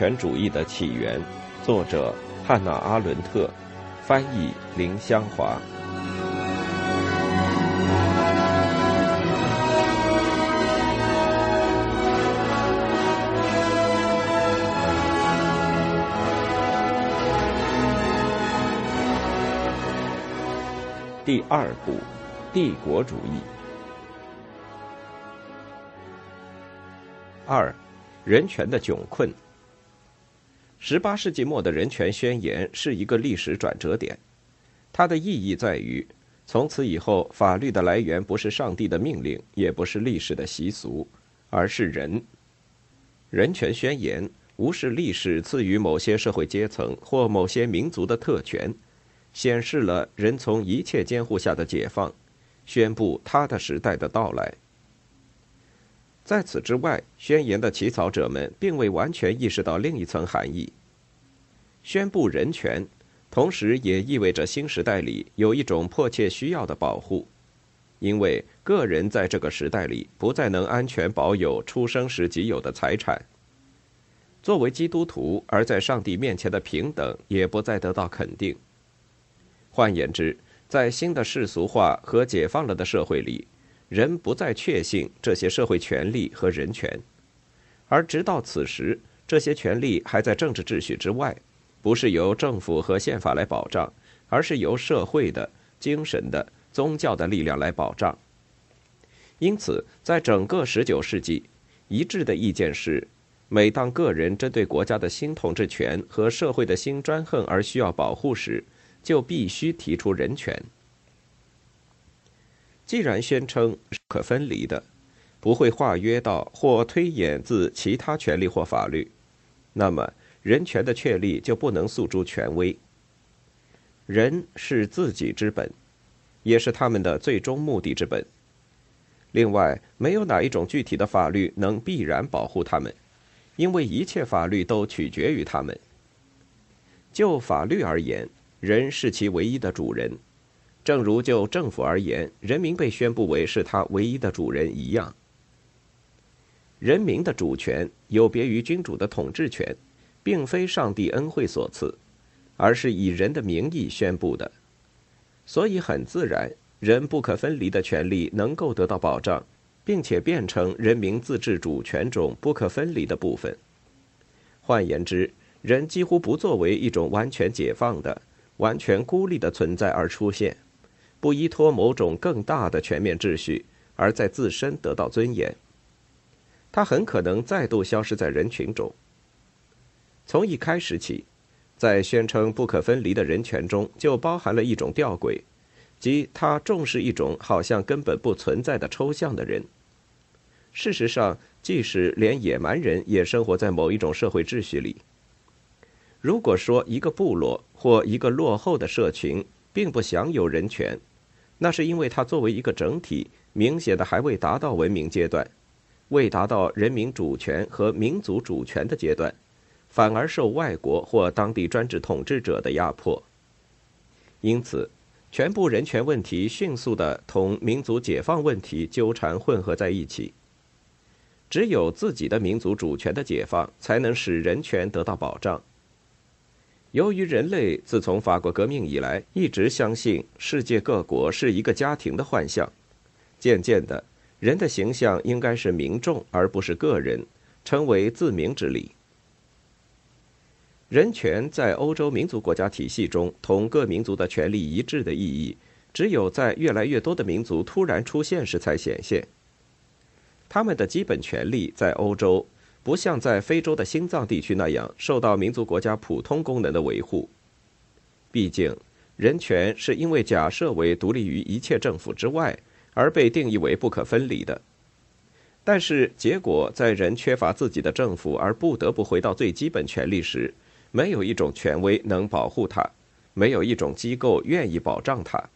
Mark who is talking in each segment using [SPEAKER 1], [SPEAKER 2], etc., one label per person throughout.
[SPEAKER 1] 权主义的起源，作者汉娜·阿伦特，翻译林香华。第二部，帝国主义。二，人权的窘困。十八世纪末的人权宣言是一个历史转折点，它的意义在于，从此以后，法律的来源不是上帝的命令，也不是历史的习俗，而是人。人权宣言无视历史赐予某些社会阶层或某些民族的特权，显示了人从一切监护下的解放，宣布他的时代的到来。在此之外，宣言的起草者们并未完全意识到另一层含义。宣布人权，同时也意味着新时代里有一种迫切需要的保护，因为个人在这个时代里不再能安全保有出生时即有的财产。作为基督徒而在上帝面前的平等也不再得到肯定。换言之，在新的世俗化和解放了的社会里。人不再确信这些社会权利和人权，而直到此时，这些权利还在政治秩序之外，不是由政府和宪法来保障，而是由社会的、精神的、宗教的力量来保障。因此，在整个19世纪，一致的意见是：每当个人针对国家的新统治权和社会的新专横而需要保护时，就必须提出人权。既然宣称是可分离的，不会化约到或推演自其他权利或法律，那么人权的确立就不能诉诸权威。人是自己之本，也是他们的最终目的之本。另外，没有哪一种具体的法律能必然保护他们，因为一切法律都取决于他们。就法律而言，人是其唯一的主人。正如就政府而言，人民被宣布为是他唯一的主人一样。人民的主权有别于君主的统治权，并非上帝恩惠所赐，而是以人的名义宣布的。所以很自然，人不可分离的权利能够得到保障，并且变成人民自治主权中不可分离的部分。换言之，人几乎不作为一种完全解放的、完全孤立的存在而出现。不依托某种更大的全面秩序，而在自身得到尊严，他很可能再度消失在人群中。从一开始起，在宣称不可分离的人权中，就包含了一种吊诡，即他重视一种好像根本不存在的抽象的人。事实上，即使连野蛮人也生活在某一种社会秩序里。如果说一个部落或一个落后的社群并不享有人权，那是因为它作为一个整体，明显的还未达到文明阶段，未达到人民主权和民族主权的阶段，反而受外国或当地专制统治者的压迫。因此，全部人权问题迅速的同民族解放问题纠缠混合在一起。只有自己的民族主权的解放，才能使人权得到保障。由于人类自从法国革命以来一直相信世界各国是一个家庭的幻象，渐渐的，人的形象应该是民众而不是个人，称为自明之理。人权在欧洲民族国家体系中同各民族的权利一致的意义，只有在越来越多的民族突然出现时才显现。他们的基本权利在欧洲。不像在非洲的心脏地区那样受到民族国家普通功能的维护。毕竟，人权是因为假设为独立于一切政府之外而被定义为不可分离的。但是，结果在人缺乏自己的政府而不得不回到最基本权利时，没有一种权威能保护他，没有一种机构愿意保障他。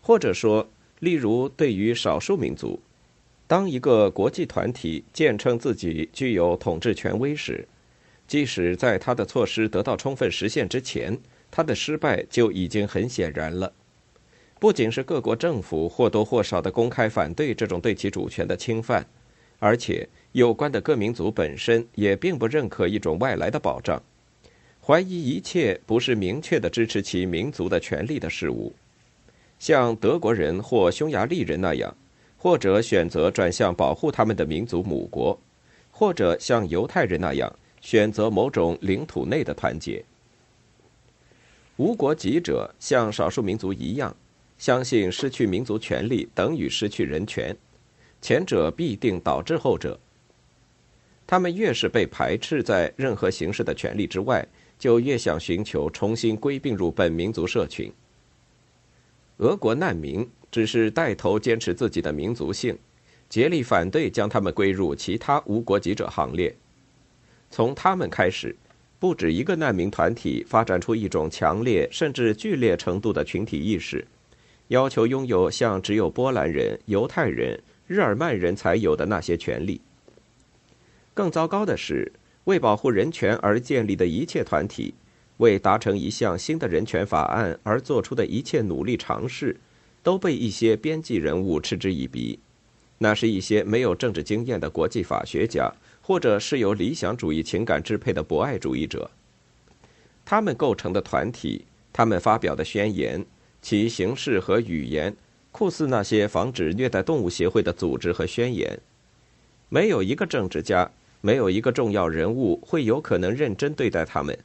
[SPEAKER 1] 或者说，例如对于少数民族。当一个国际团体坚称自己具有统治权威时，即使在他的措施得到充分实现之前，他的失败就已经很显然了。不仅是各国政府或多或少的公开反对这种对其主权的侵犯，而且有关的各民族本身也并不认可一种外来的保障，怀疑一切不是明确的支持其民族的权利的事物，像德国人或匈牙利人那样，或者选择转向保护他们的民族母国，或者像犹太人那样选择某种领土内的团结。无国籍者像少数民族一样，相信失去民族权利等于失去人权，前者必定导致后者。他们越是被排斥在任何形式的权利之外，就越想寻求重新归并入本民族社群。俄国难民只是带头坚持自己的民族性，竭力反对将他们归入其他无国籍者行列。从他们开始。不止一个难民团体发展出一种强烈甚至剧烈程度的群体意识，要求拥有像只有波兰人、犹太人、日耳曼人才有的那些权利。更糟糕的是，为保护人权而建立的一切团体，为达成一项新的人权法案而做出的一切努力尝试，都被一些编辑人物嗤之以鼻。那是一些没有政治经验的国际法学家。或者是由理想主义情感支配的博爱主义者，他们构成的团体，他们发表的宣言，其形式和语言，酷似那些防止虐待动物协会的组织和宣言。没有一个政治家，没有一个重要人物会有可能认真对待他们。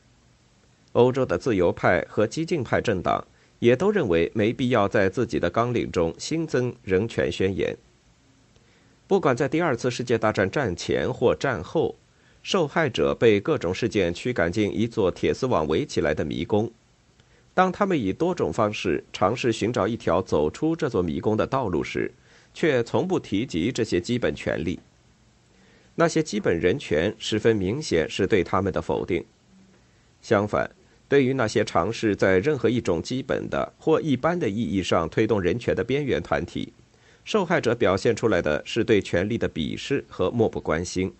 [SPEAKER 1] 欧洲的自由派和激进派政党也都认为没必要在自己的纲领中新增人权宣言。不管在第二次世界大战战前或战后，受害者被各种事件驱赶进一座铁丝网围起来的迷宫。当他们以多种方式尝试寻找一条走出这座迷宫的道路时，却从不提及这些基本权利。那些基本人权十分明显是对他们的否定。相反，对于那些尝试在任何一种基本的或一般的意义上推动人权的边缘团体。受害者表现出来的是对权力的鄙视和漠不关心。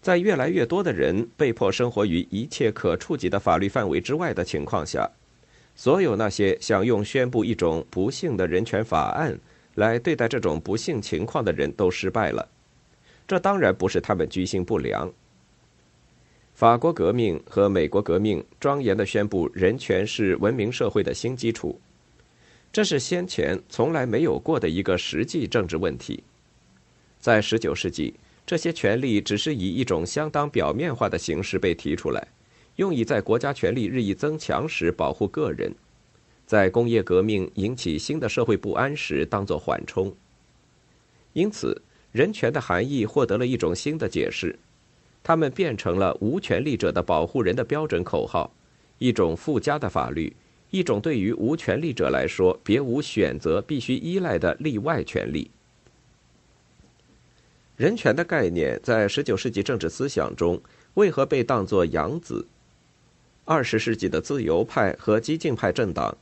[SPEAKER 1] 在越来越多的人被迫生活于一切可触及的法律范围之外的情况下，所有那些想用宣布一种不幸的人权法案来对待这种不幸情况的人都失败了。这当然不是他们居心不良。法国革命和美国革命庄严地宣布人权是文明社会的新基础。这是先前从来没有过的一个实际政治问题。在19世纪，这些权利只是以一种相当表面化的形式被提出来，用以在国家权力日益增强时保护个人，在工业革命引起新的社会不安时当作缓冲。因此，人权的含义获得了一种新的解释，他们变成了无权利者的保护人的标准口号，一种附加的法律。一种对于无权利者来说别无选择、必须依赖的例外权利。人权的概念在十九世纪政治思想中为何被当作养子？二十世纪的自由派和激进派政党，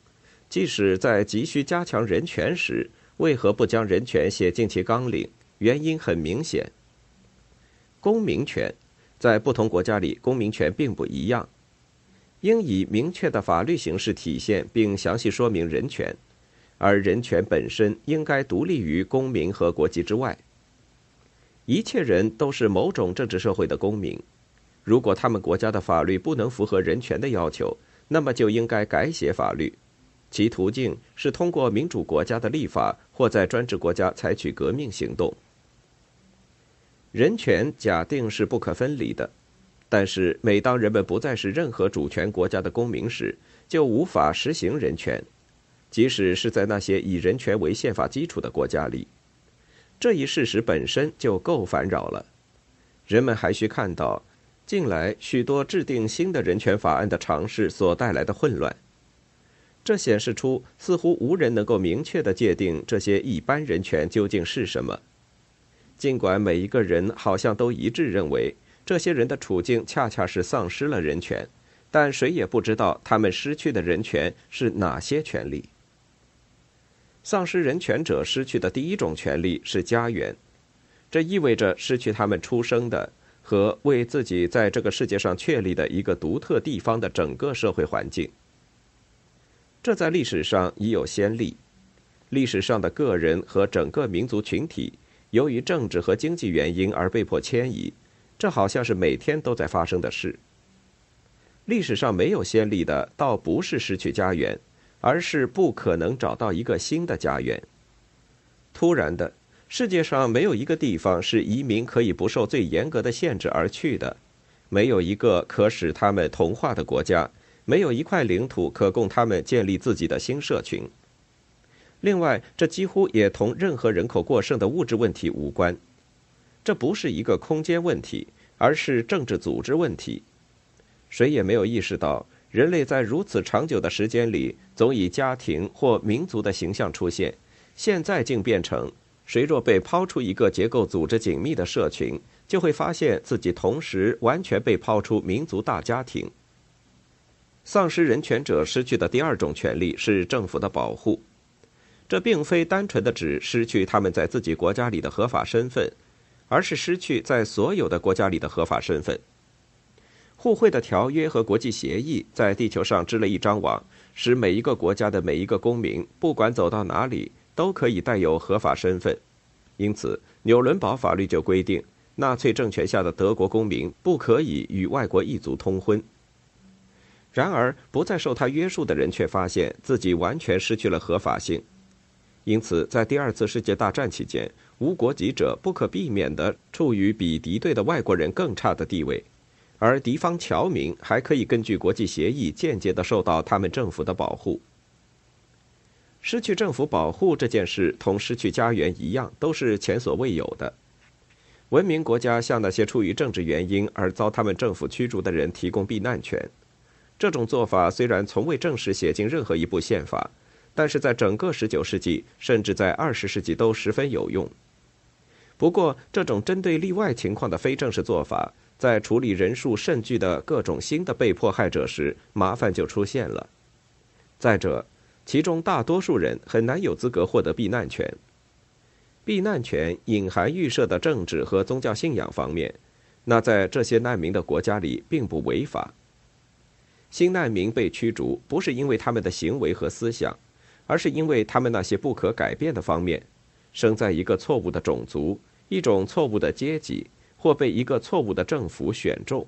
[SPEAKER 1] 即使在急需加强人权时，为何不将人权写进其纲领？原因很明显：公民权在不同国家里，公民权并不一样。应以明确的法律形式体现并详细说明人权，而人权本身应该独立于公民和国籍之外。一切人都是某种政治社会的公民，如果他们国家的法律不能符合人权的要求，那么就应该改写法律，其途径是通过民主国家的立法或在专制国家采取革命行动。人权假定是不可分离的。但是，每当人们不再是任何主权国家的公民时，就无法实行人权，即使是在那些以人权为宪法基础的国家里。这一事实本身就够烦扰了。人们还需看到，近来许多制定新的人权法案的尝试所带来的混乱。这显示出，似乎无人能够明确的界定这些一般人权究竟是什么。尽管每一个人好像都一致认为。这些人的处境恰恰是丧失了人权，但谁也不知道他们失去的人权是哪些权利。丧失人权者失去的第一种权利是家园，这意味着失去他们出生的和为自己在这个世界上确立的一个独特地方的整个社会环境。这在历史上已有先例，历史上的个人和整个民族群体。由于政治和经济原因而被迫迁移，这好像是每天都在发生的事。历史上没有先例的，倒不是失去家园，而是不可能找到一个新的家园。突然的，世界上没有一个地方是移民可以不受最严格的限制而去的，没有一个可使他们同化的国家，没有一块领土可供他们建立自己的新社群。另外，这几乎也同任何人口过剩的物质问题无关。这不是一个空间问题，而是政治组织问题。谁也没有意识到，人类在如此长久的时间里，总以家庭或民族的形象出现，现在竟变成谁若被抛出一个结构组织紧密的社群，就会发现自己同时完全被抛出民族大家庭。丧失人权者失去的第二种权利是政府的保护。这并非单纯的指失去他们在自己国家里的合法身份，而是失去在所有的国家里的合法身份。互惠的条约和国际协议在地球上织了一张网，使每一个国家的每一个公民，不管走到哪里，都可以带有合法身份。因此，纽伦堡法律就规定，纳粹政权下的德国公民不可以与外国异族通婚。然而，不再受他约束的人却发现自己完全失去了合法性。因此，在第二次世界大战期间，无国籍者不可避免地处于比敌对的外国人更差的地位，而敌方侨民还可以根据国际协议间接地受到他们政府的保护。失去政府保护这件事，同失去家园一样，都是前所未有的。文明国家向那些出于政治原因而遭他们政府驱逐的人提供避难权，这种做法虽然从未正式写进任何一部宪法。但是在整个19世纪，甚至在20世纪都十分有用。不过，这种针对例外情况的非正式做法，在处理人数甚巨的各种新的被迫害者时，麻烦就出现了。再者，其中大多数人很难有资格获得避难权。避难权隐含预设的政治和宗教信仰方面，那在这些难民的国家里并不违法。新难民被驱逐，不是因为他们的行为和思想。而是因为他们那些不可改变的方面，生在一个错误的种族、一种错误的阶级，或被一个错误的政府选中。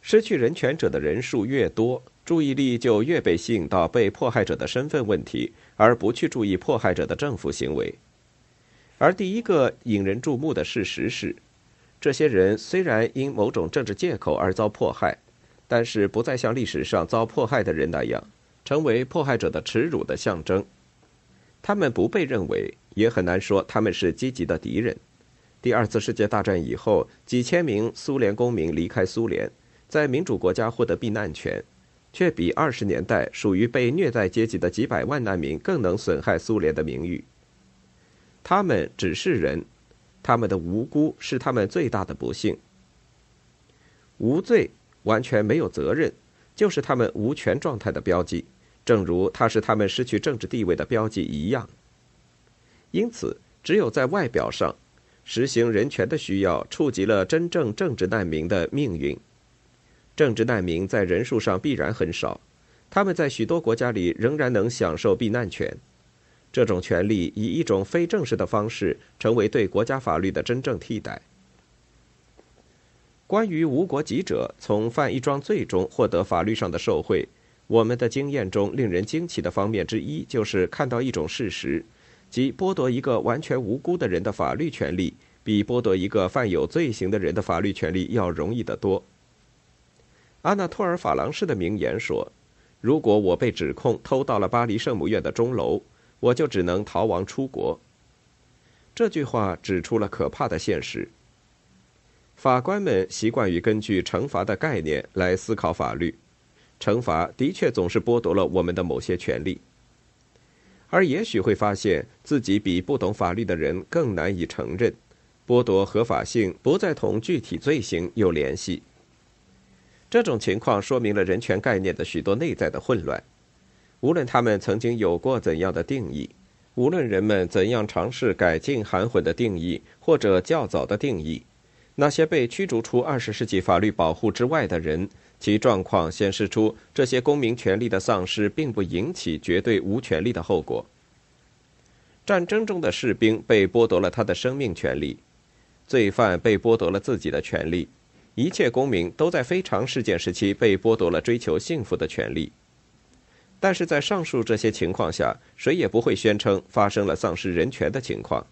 [SPEAKER 1] 失去人权者的人数越多，注意力就越被吸引到被迫害者的身份问题，而不去注意迫害者的政府行为。而第一个引人注目的事实是，这些人虽然因某种政治借口而遭迫害，但是不再像历史上遭迫害的人那样。成为迫害者的耻辱的象征，他们不被认为，也很难说他们是积极的敌人。第二次世界大战以后，几千名苏联公民离开苏联，在民主国家获得避难权，却比二十年代属于被虐待阶级的几百万难民更能损害苏联的名誉。他们只是人，他们的无辜是他们最大的不幸。无罪，完全没有责任，就是他们无权状态的标记。正如它是他们失去政治地位的标记一样，因此，只有在外表上实行人权的需要，触及了真正政治难民的命运。政治难民在人数上必然很少，他们在许多国家里仍然能享受避难权。这种权利以一种非正式的方式，成为对国家法律的真正替代。关于无国籍者从犯一桩罪中获得法律上的受贿。我们的经验中，令人惊奇的方面之一，就是看到一种事实，即剥夺一个完全无辜的人的法律权利，比剥夺一个犯有罪行的人的法律权利要容易得多。阿纳托尔·法郎士的名言说：“如果我被指控偷盗了巴黎圣母院的钟楼，我就只能逃亡出国。”这句话指出了可怕的现实。法官们习惯于根据惩罚的概念来思考法律。惩罚的确总是剥夺了我们的某些权利，而也许会发现自己比不懂法律的人更难以承认，剥夺合法性不再同具体罪行有联系。这种情况说明了人权概念的许多内在的混乱。无论他们曾经有过怎样的定义，无论人们怎样尝试改进含混的定义或者较早的定义，那些被驱逐出二十世纪法律保护之外的人。其状况显示出，这些公民权利的丧失并不引起绝对无权利的后果。战争中的士兵被剥夺了他的生命权利，罪犯被剥夺了自己的权利，一切公民都在非常事件时期被剥夺了追求幸福的权利。但是在上述这些情况下，谁也不会宣称发生了丧失人权的情况。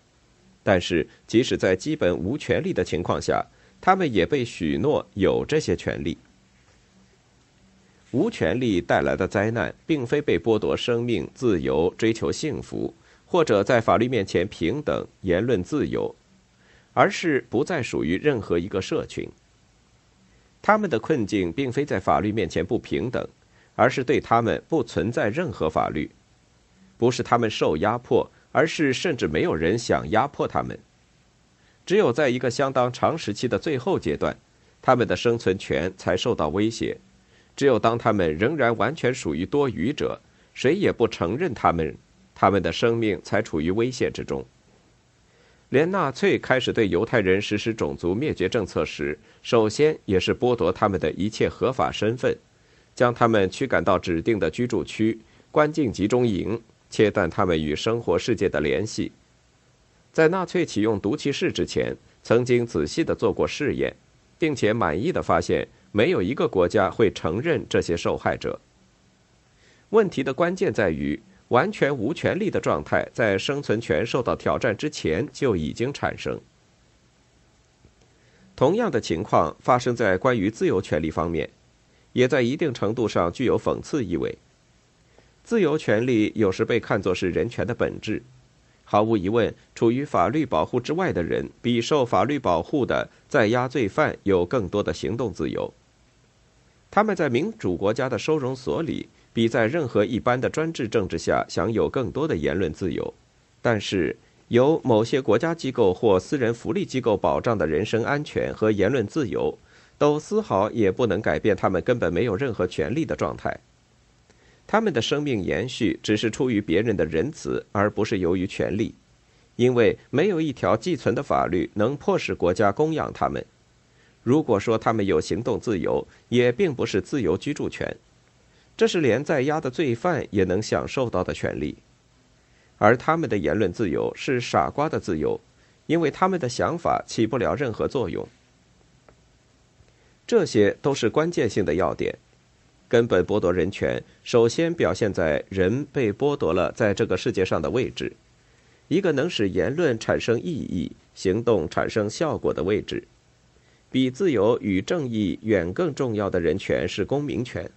[SPEAKER 1] 但是，即使在基本无权利的情况下，他们也被许诺有这些权利。无权利带来的灾难，并非被剥夺生命、自由、追求幸福，或者在法律面前平等、言论自由，而是不再属于任何一个社群。他们的困境并非在法律面前不平等。而是对他们不存在任何法律，不是他们受压迫，而是甚至没有人想压迫他们。只有在一个相当长时期的最后阶段，他们的生存权才受到威胁。只有当他们仍然完全属于多余者，谁也不承认他们，他们的生命才处于危险之中。连纳粹开始对犹太人实施种族灭绝政策时，首先也是剥夺他们的一切合法身份。将他们驱赶到指定的居住区，关进集中营，切断他们与生活世界的联系。在纳粹启用毒气室之前，曾经仔细的做过试验，并且满意的发现，没有一个国家会承认这些受害者。问题的关键在于，完全无权利的状态在生存权受到挑战之前就已经产生。同样的情况发生在关于自由权利方面。也在一定程度上具有讽刺意味。自由权利有时被看作是人权的本质。毫无疑问，处于法律保护之外的人，比受法律保护的在押罪犯有更多的行动自由。他们在民主国家的收容所里，比在任何一般的专制政治下享有更多的言论自由。但是，由某些国家机构或私人福利机构保障的人身安全和言论自由。都丝毫也不能改变他们根本没有任何权利的状态。他们的生命延续只是出于别人的仁慈，而不是由于权利，因为没有一条寄存的法律能迫使国家供养他们。如果说他们有行动自由，也并不是自由居住权，这是连在押的罪犯也能享受到的权利。而他们的言论自由是傻瓜的自由，因为他们的想法起不了任何作用。这些都是关键性的要点。根本剥夺人权，首先表现在人被剥夺了在这个世界上的位置，一个能使言论产生意义、行动产生效果的位置。比自由与正义远更重要的人权是公民权。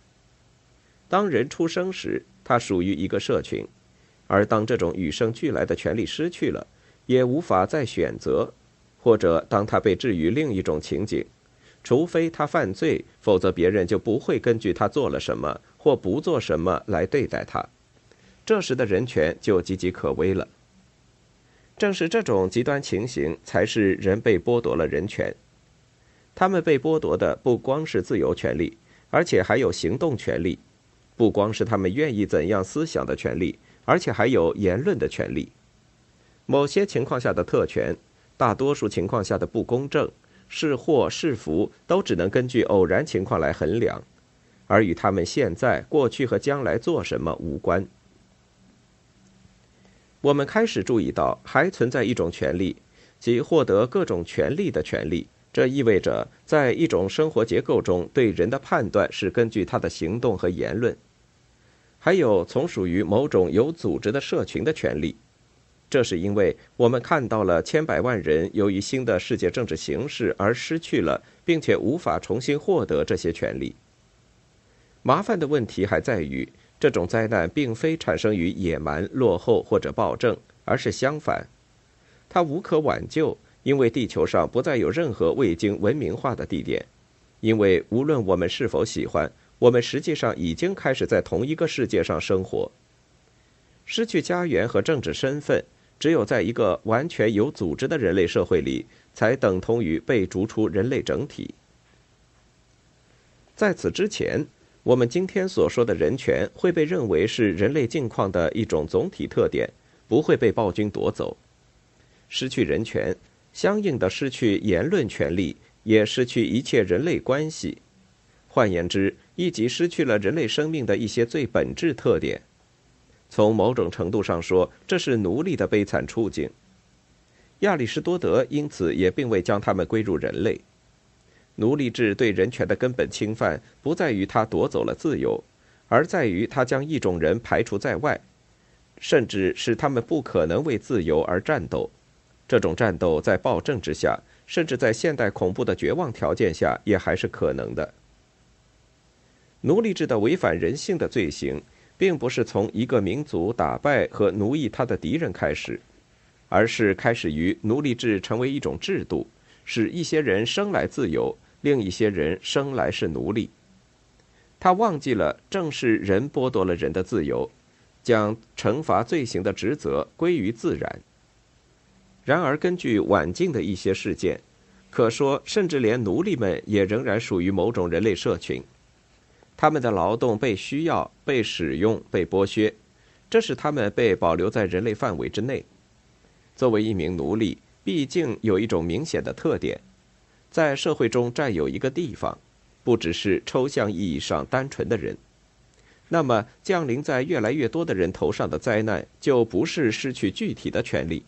[SPEAKER 1] 当人出生时，他属于一个社群；而当这种与生俱来的权利失去了，也无法再选择，或者当他被置于另一种情景。除非他犯罪，否则别人就不会根据他做了什么或不做什么来对待他。这时的人权就岌岌可危了。正是这种极端情形，才是人被剥夺了人权。他们被剥夺的不光是自由权利，而且还有行动权利；不光是他们愿意怎样思想的权利，而且还有言论的权利。某些情况下的特权，大多数情况下的不公正。是祸是福，都只能根据偶然情况来衡量，而与他们现在、过去和将来做什么无关。我们开始注意到，还存在一种权利，即获得各种权利的权利。这意味着，在一种生活结构中，对人的判断是根据他的行动和言论。还有从属于某种有组织的社群的权利。这是因为我们看到了千百万人由于新的世界政治形势而失去了，并且无法重新获得这些权利。麻烦的问题还在于，这种灾难并非产生于野蛮、落后或者暴政，而是相反，它无可挽救，因为地球上不再有任何未经文明化的地点，因为无论我们是否喜欢，我们实际上已经开始在同一个世界上生活。失去家园和政治身份。只有在一个完全有组织的人类社会里，才等同于被逐出人类整体。在此之前，我们今天所说的人权会被认为是人类境况的一种总体特点，不会被暴君夺走。失去人权，相应的失去言论权利，也失去一切人类关系。换言之，一即失去了人类生命的一些最本质特点。从某种程度上说，这是奴隶的悲惨处境。亚里士多德因此也并未将他们归入人类。奴隶制对人权的根本侵犯，不在于他夺走了自由，而在于他将一种人排除在外，甚至使他们不可能为自由而战斗。这种战斗在暴政之下，甚至在现代恐怖的绝望条件下，也还是可能的。奴隶制的违反人性的罪行，并不是从一个民族打败和奴役他的敌人开始，而是开始于奴隶制成为一种制度，使一些人生来自由，另一些人生来是奴隶。他忘记了，正是人剥夺了人的自由，将惩罚罪行的职责归于自然。然而，根据晚近的一些事件，可说，甚至连奴隶们也仍然属于某种人类社群。他们的劳动被需要、被使用、被剥削，这使他们被保留在人类范围之内。作为一名奴隶，毕竟有一种明显的特点，在社会中占有一个地方，不只是抽象意义上单纯的人。那么，降临在越来越多的人头上的灾难，就不是失去具体的权利，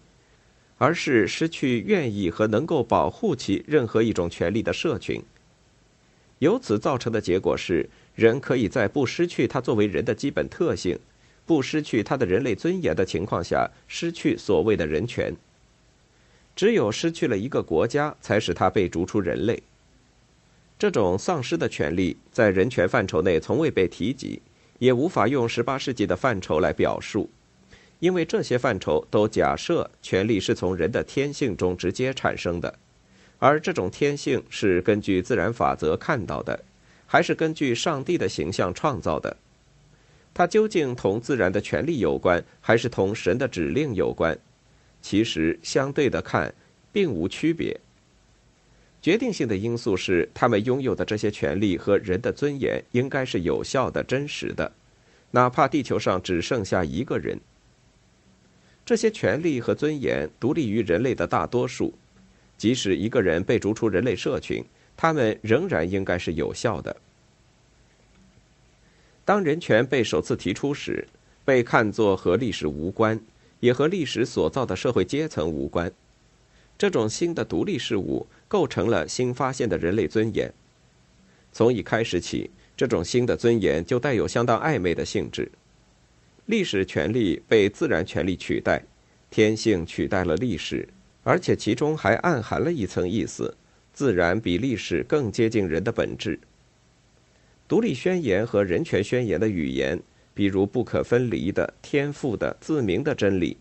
[SPEAKER 1] 而是失去愿意和能够保护其任何一种权利的社群。由此造成的结果是。人可以在不失去他作为人的基本特性、不失去他的人类尊严的情况下，失去所谓的人权。只有失去了一个国家，才使他被逐出人类。这种丧失的权利在人权范畴内从未被提及，也无法用十八世纪的范畴来表述，因为这些范畴都假设权力是从人的天性中直接产生的，而这种天性是根据自然法则看到的。还是根据上帝的形象创造的，它究竟同自然的权利有关，还是同神的指令有关？其实相对的看，并无区别。决定性的因素是，他们拥有的这些权利和人的尊严应该是有效的、真实的，哪怕地球上只剩下一个人。这些权利和尊严独立于人类的大多数，即使一个人被逐出人类社群。他们仍然应该是有效的。当人权被首次提出时，被看作和历史无关，也和历史所造的社会阶层无关。这种新的独立事物构成了新发现的人类尊严。从一开始起，这种新的尊严就带有相当暧昧的性质。历史权利被自然权利取代，天性取代了历史，而且其中还暗含了一层意思。自然比历史更接近人的本质。独立宣言和人权宣言的语言，比如不可分离的、天赋的、自明的真理，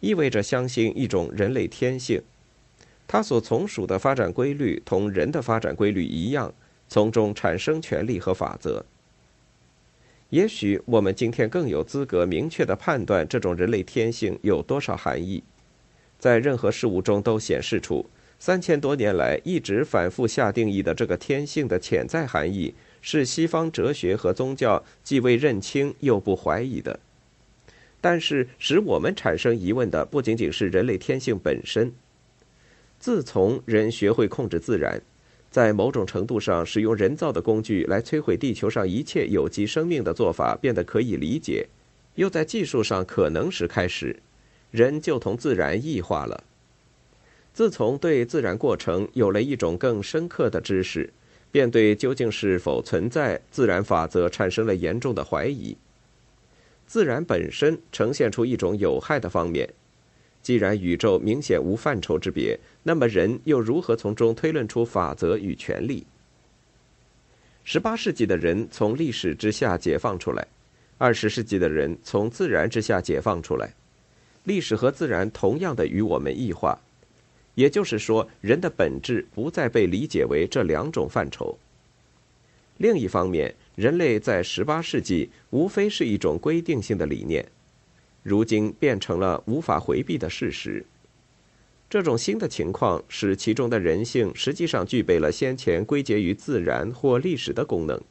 [SPEAKER 1] 意味着相信一种人类天性，它所从属的发展规律同人的发展规律一样，从中产生权利和法则。也许我们今天更有资格明确的判断这种人类天性有多少含义，在任何事物中都显示出。三千多年来一直反复下定义的这个天性的潜在含义，是西方哲学和宗教既未认清又不怀疑的。但是，使我们产生疑问的不仅仅是人类天性本身。自从人学会控制自然，在某种程度上使用人造的工具来摧毁地球上一切有机生命的做法变得可以理解，又在技术上可能时开始，人就同自然异化了。自从对自然过程有了一种更深刻的知识，便对究竟是否存在自然法则产生了严重的怀疑。自然本身呈现出一种有害的方面。既然宇宙明显无范畴之别，那么人又如何从中推论出法则与权利？十八世纪的人从历史之下解放出来，二十世纪的人从自然之下解放出来，历史和自然同样的与我们异化。也就是说，人的本质不再被理解为这两种范畴。另一方面，人类在十八世纪无非是一种规定性的理念，如今变成了无法回避的事实。这种新的情况使其中的人性实际上具备了先前归结于自然或历史的功能，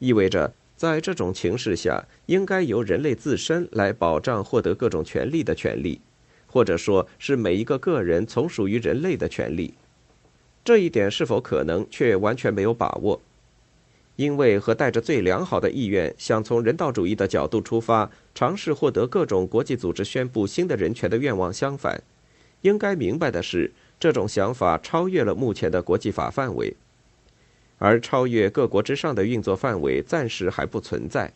[SPEAKER 1] 意味着在这种情势下，应该由人类自身来保障获得各种权利的权利。或者说是每一个个人从属于人类的权利，这一点是否可能，却完全没有把握。因为和带着最良好的意愿，想从人道主义的角度出发，尝试获得各种国际组织宣布新的人权的愿望相反，应该明白的是，这种想法超越了目前的国际法范围，而超越各国之上的运作范围暂时还不存在。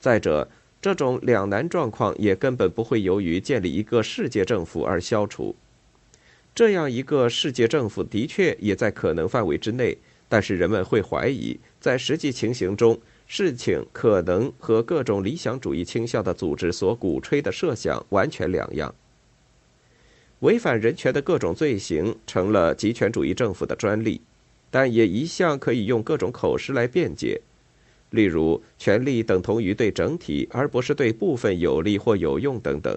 [SPEAKER 1] 再者，这种两难状况也根本不会由于建立一个世界政府而消除。这样一个世界政府的确也在可能范围之内。但是人们会怀疑，在实际情形中，事情可能和各种理想主义倾向的组织所鼓吹的设想完全两样。违反人权的各种罪行成了极权主义政府的专利，但也一向可以用各种口实来辩解，例如“权力等同于对整体，而不是对部分有利或有用”等等。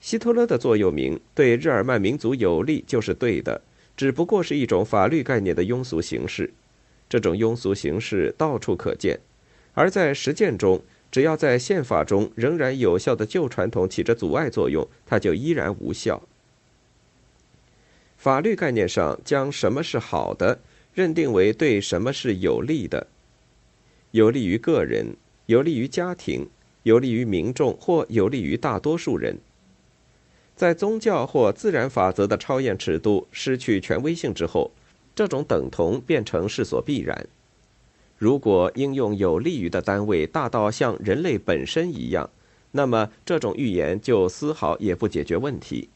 [SPEAKER 1] 希特勒的座右铭“对日耳曼民族有利就是对的”。只不过是一种法律概念的庸俗形式，这种庸俗形式到处可见，而在实践中，只要在宪法中仍然有效的旧传统起着阻碍作用，它就依然无效。法律概念上将什么是好的认定为对什么是有利的，有利于个人，有利于家庭，有利于民众或有利于大多数人。在宗教或自然法则的超验尺度失去权威性之后，这种等同变成势所必然。如果应用有利于的单位大到像人类本身一样，那么这种预言就丝毫也不解决问题，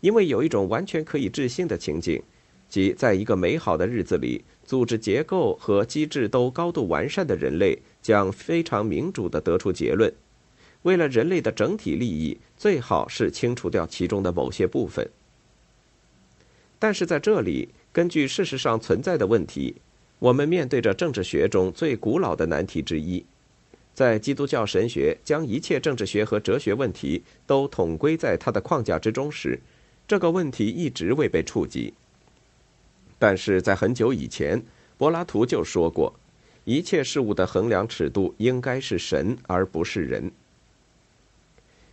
[SPEAKER 1] 因为有一种完全可以置信的情景，即在一个美好的日子里，组织结构和机制都高度完善的人类将非常民主地得出结论。为了人类的整体利益，最好是清除掉其中的某些部分。但是在这里，根据事实上存在的问题，我们面对着政治学中最古老的难题之一。在基督教神学将一切政治学和哲学问题都统归在它的框架之中时，这个问题一直未被触及。但是在很久以前，柏拉图就说过，一切事物的衡量尺度应该是神，而不是人。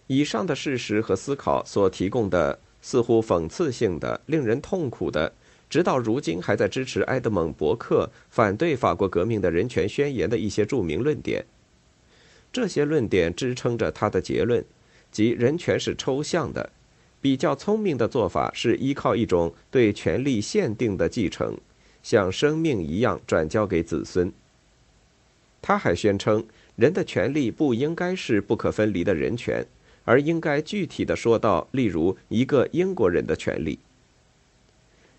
[SPEAKER 1] 以上的事实和思考所提供的似乎讽刺性的、令人痛苦的，直到如今还在支持埃德蒙·伯克反对法国革命的人权宣言的一些著名论点。这些论点支撑着他的结论，即人权是抽象的。比较聪明的做法是依靠一种对权力限定的继承，像生命一样转交给子孙。他还宣称，人的权利不应该是不可分离的人权。而应该具体的说到，例如一个英国人的权利。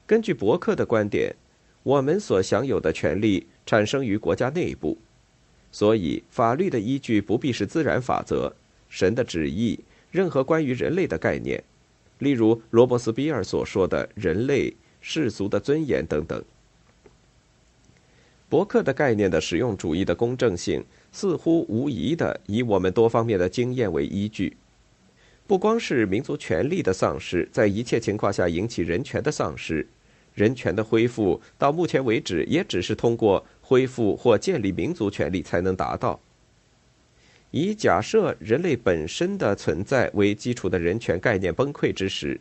[SPEAKER 1] 根据伯克的观点，我们所享有的权利产生于国家内部，所以法律的依据不必是自然法则、神的旨意、任何关于人类的概念，例如罗伯斯庇尔所说的人类世俗的尊严等等。伯克的概念的实用主义的公正性，似乎无疑的以我们多方面的经验为依据。不光是民族权利的丧失，在一切情况下引起人权的丧失，人权的恢复到目前为止也只是通过恢复或建立民族权利才能达到。以假设人类本身的存在为基础的人权概念崩溃之时，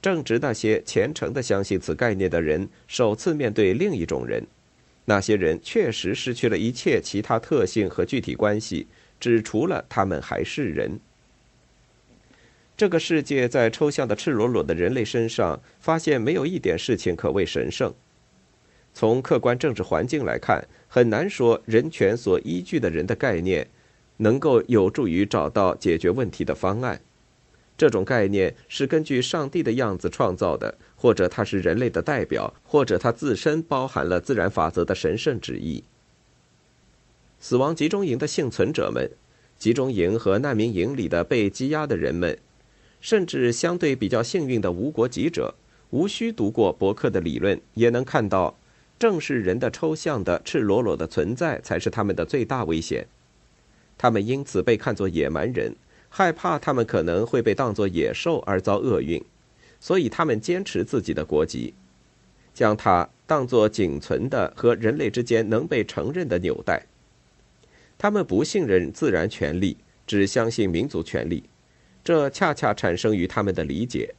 [SPEAKER 1] 正值那些虔诚的相信此概念的人首次面对另一种人，那些人确实失去了一切其他特性和具体关系，只除了他们还是人。这个世界在抽象的赤裸裸的人类身上发现没有一点事情可谓神圣。从客观政治环境来看，很难说人权所依据的人的概念能够有助于找到解决问题的方案。这种概念是根据上帝的样子创造的，或者它是人类的代表，或者它自身包含了自然法则的神圣旨意。死亡集中营的幸存者们，集中营和难民营里的被羁押的人们。甚至相对比较幸运的无国籍者，无需读过伯克的理论，也能看到，正是人的抽象的、赤裸裸的存在才是他们的最大危险。他们因此被看作野蛮人，害怕他们可能会被当作野兽而遭厄运，所以他们坚持自己的国籍，将它当作仅存的和人类之间能被承认的纽带。他们不信任自然权利，只相信民族权利。这恰恰产生于他们的理解，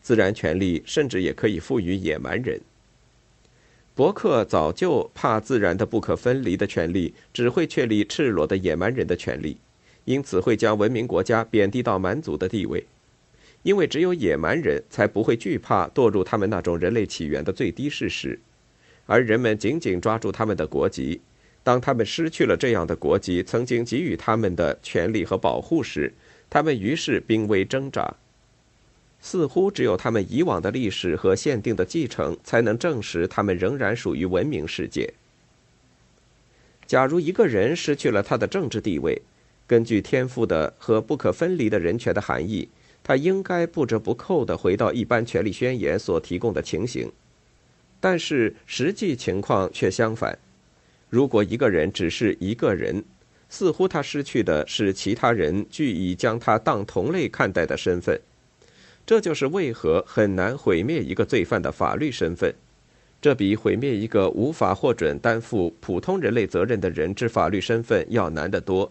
[SPEAKER 1] 自然权利甚至也可以赋予野蛮人。伯克早就怕自然的不可分离的权利只会确立赤裸的野蛮人的权利，因此会将文明国家贬低到蛮族的地位。因为只有野蛮人才不会惧怕堕入他们那种人类起源的最低事实，而人们紧紧抓住他们的国籍。当他们失去了这样的国籍曾经给予他们的权利和保护时，他们于是濒危挣扎。似乎只有他们以往的历史和限定的继承，才能证实他们仍然属于文明世界。假如一个人失去了他的政治地位，根据天赋的和不可分离的人权的含义。他应该不折不扣地回到一般权利宣言所提供的情形，但是实际情况却相反。如果一个人只是一个人，似乎他失去的是其他人据以将他当同类看待的身份。这就是为何很难毁灭一个罪犯的法律身份，这比毁灭一个无法获准担负普通人类责任的人之法律身份要难得多。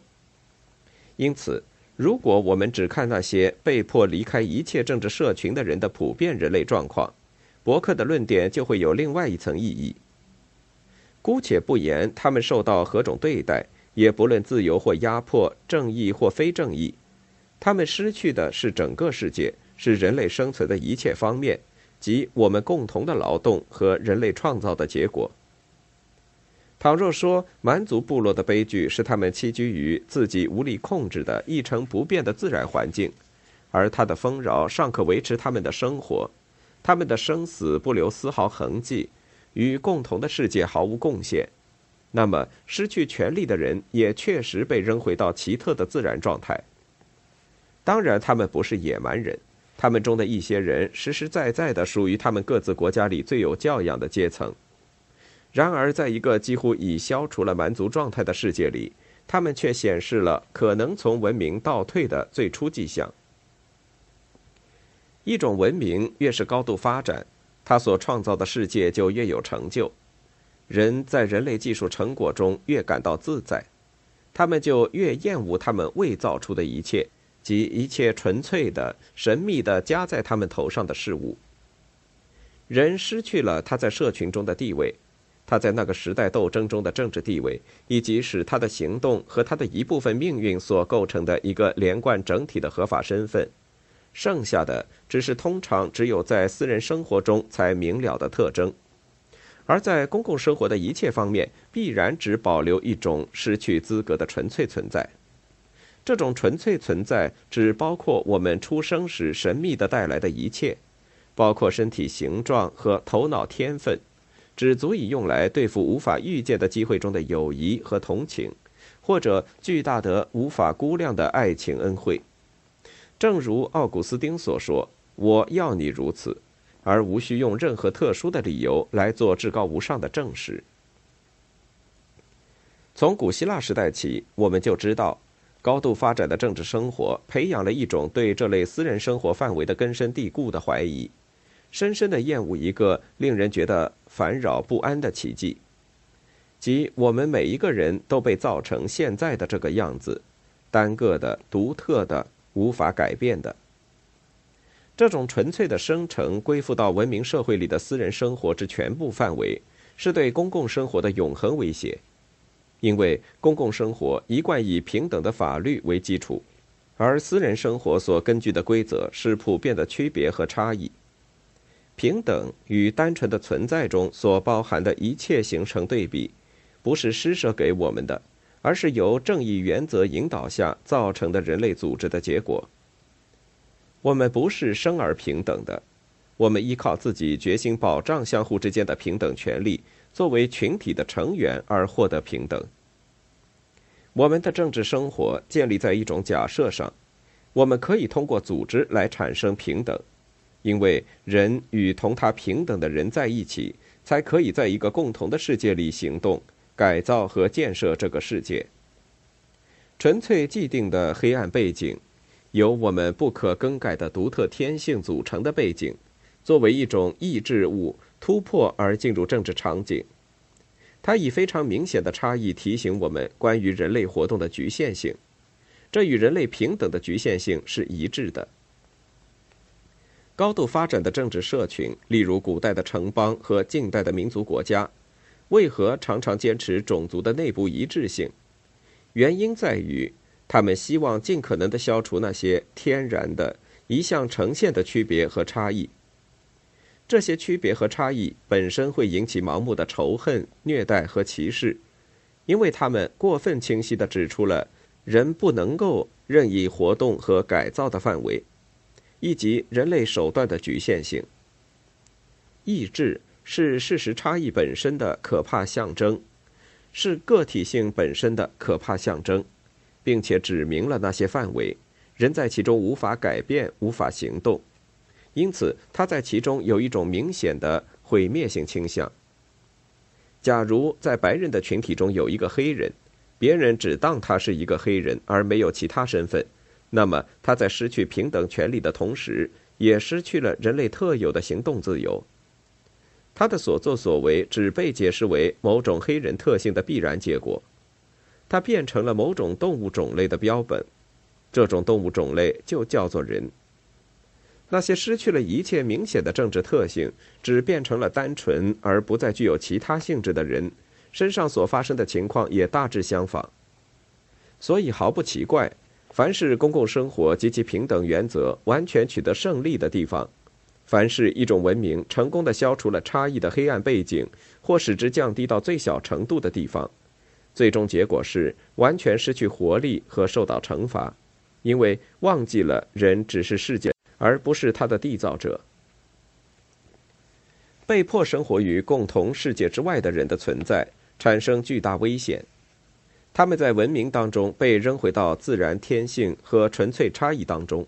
[SPEAKER 1] 因此。如果我们只看那些被迫离开一切政治社群的人的普遍人类状况，伯克的论点就会有另外一层意义。姑且不言他们受到何种对待，也不论自由或压迫、正义或非正义，他们失去的是整个世界，是人类生存的一切方面，即我们共同的劳动和人类创造的结果。倘若说蛮族部落的悲剧是他们栖居于自己无力控制的一成不变的自然环境，而它的丰饶尚可维持他们的生活，他们的生死不留丝毫痕迹，与共同的世界毫无贡献，那么失去权力的人也确实被扔回到奇特的自然状态。当然，他们不是野蛮人，他们中的一些人实实在在的属于他们各自国家里最有教养的阶层。然而，在一个几乎已消除了蛮族状态的世界里，他们却显示了可能从文明倒退的最初迹象。一种文明越是高度发展，它所创造的世界就越有成就。人在人类技术成果中越感到自在，他们就越厌恶他们未造出的一切及一切纯粹的、神秘的加在他们头上的事物。人失去了他在社群中的地位。他在那个时代斗争中的政治地位，以及使他的行动和他的一部分命运所构成的一个连贯整体的合法身份，剩下的只是通常只有在私人生活中才明了的特征，而在公共生活的一切方面，必然只保留一种失去资格的纯粹存在。这种纯粹存在只包括我们出生时神秘的带来的一切，包括身体形状和头脑天分。只足以用来对付无法预见的机会中的友谊和同情，或者巨大的无法估量的爱情恩惠。正如奥古斯丁所说：“我要你如此，而无需用任何特殊的理由来做至高无上的证实。”从古希腊时代起，我们就知道，高度发展的政治生活培养了一种对这类私人生活范围的根深蒂固的怀疑。深深的厌恶一个令人觉得烦扰不安的奇迹，即我们每一个人都被造成现在的这个样子，单个的、独特的、无法改变的。这种纯粹的生成归附到文明社会里的私人生活之全部范围，是对公共生活的永恒威胁，因为公共生活一贯以平等的法律为基础，而私人生活所根据的规则是普遍的区别和差异。平等与单纯的存在中所包含的一切形成对比，不是施舍给我们的，而是由正义原则引导下造成的人类组织的结果。我们不是生而平等的，我们依靠自己决心保障相互之间的平等权利，作为群体的成员而获得平等。我们的政治生活建立在一种假设上，我们可以通过组织来产生平等。因为人与同他平等的人在一起，才可以在一个共同的世界里行动、改造和建设这个世界。纯粹既定的黑暗背景，由我们不可更改的独特天性组成的背景，作为一种抑制物突破而进入政治场景。它以非常明显的差异提醒我们关于人类活动的局限性，这与人类平等的局限性是一致的。高度发展的政治社群，例如古代的城邦和近代的民族国家，为何常常坚持种族的内部一致性？原因在于，他们希望尽可能的消除那些天然的、一向呈现的区别和差异。这些区别和差异本身会引起盲目的仇恨、虐待和歧视，因为他们过分清晰地指出了人不能够任意活动和改造的范围，以及人类手段的局限性。意志是事实差异本身的可怕象征，是个体性本身的可怕象征，并且指明了那些范围，人在其中无法改变、无法行动。因此，他在其中有一种明显的毁灭性倾向。假如在白人的群体中有一个黑人，别人只当他是一个黑人，而没有其他身份，那么他在失去平等权利的同时，也失去了人类特有的行动自由。他的所作所为只被解释为某种黑人特性的必然结果，它变成了某种动物种类的标本，这种动物种类就叫做人。那些失去了一切明显的政治特性，只变成了单纯而不再具有其他性质的人，身上所发生的情况也大致相仿。所以毫不奇怪，凡是公共生活及其平等原则完全取得胜利的地方，凡是一种文明成功的消除了差异的黑暗背景，或使之降低到最小程度的地方，最终结果是完全失去活力和受到惩罚，因为忘记了人只是世界。而不是他的缔造者。被迫生活于共同世界之外的人的存在产生巨大危险，他们在文明当中被扔回到自然天性和纯粹差异当中，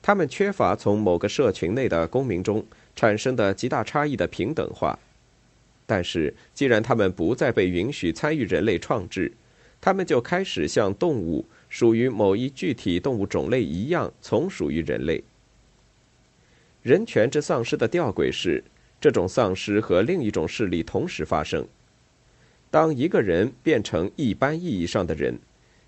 [SPEAKER 1] 他们缺乏从某个社群内的公民中产生的极大差异的平等化。但是，既然他们不再被允许参与人类创制，他们就开始像动物。属于某一具体动物种类一样，从属于人类。人权之丧失的吊诡是，这种丧失和另一种势力同时发生。当一个人变成一般意义上的人，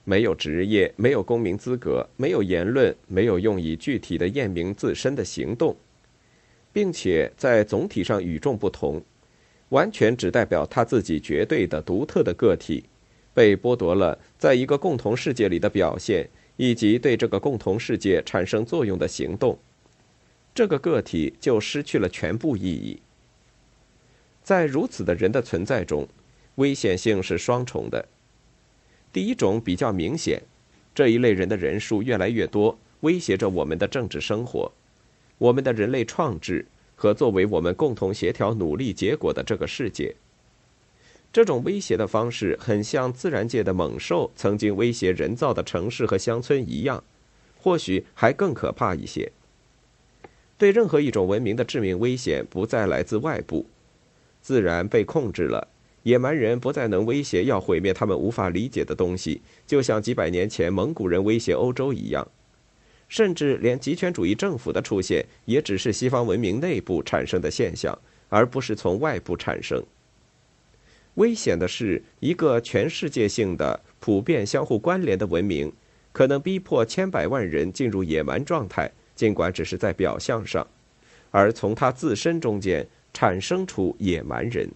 [SPEAKER 1] 没有职业，没有公民资格，没有言论，没有用以具体的验明自身的行动，并且在总体上与众不同，完全只代表他自己绝对的独特的个体。被剥夺了在一个共同世界里的表现，以及对这个共同世界产生作用的行动，这个个体就失去了全部意义。在如此的人的存在中，危险性是双重的。第一种比较明显，这一类人的人数越来越多，威胁着我们的政治生活，我们的人类创制和作为我们共同协调努力结果的这个世界。这种威胁的方式很像自然界的猛兽曾经威胁人造的城市和乡村一样，或许还更可怕一些。对任何一种文明的致命危险不再来自外部，自然被控制了，野蛮人不再能威胁要毁灭他们无法理解的东西，就像几百年前蒙古人威胁欧洲一样。甚至连极权主义政府的出现，也只是西方文明内部产生的现象，而不是从外部产生。危险的是，一个全世界性的、普遍相互关联的文明，可能逼迫千百万人进入野蛮状态，尽管只是在表象上，而从它自身中间产生出野蛮人。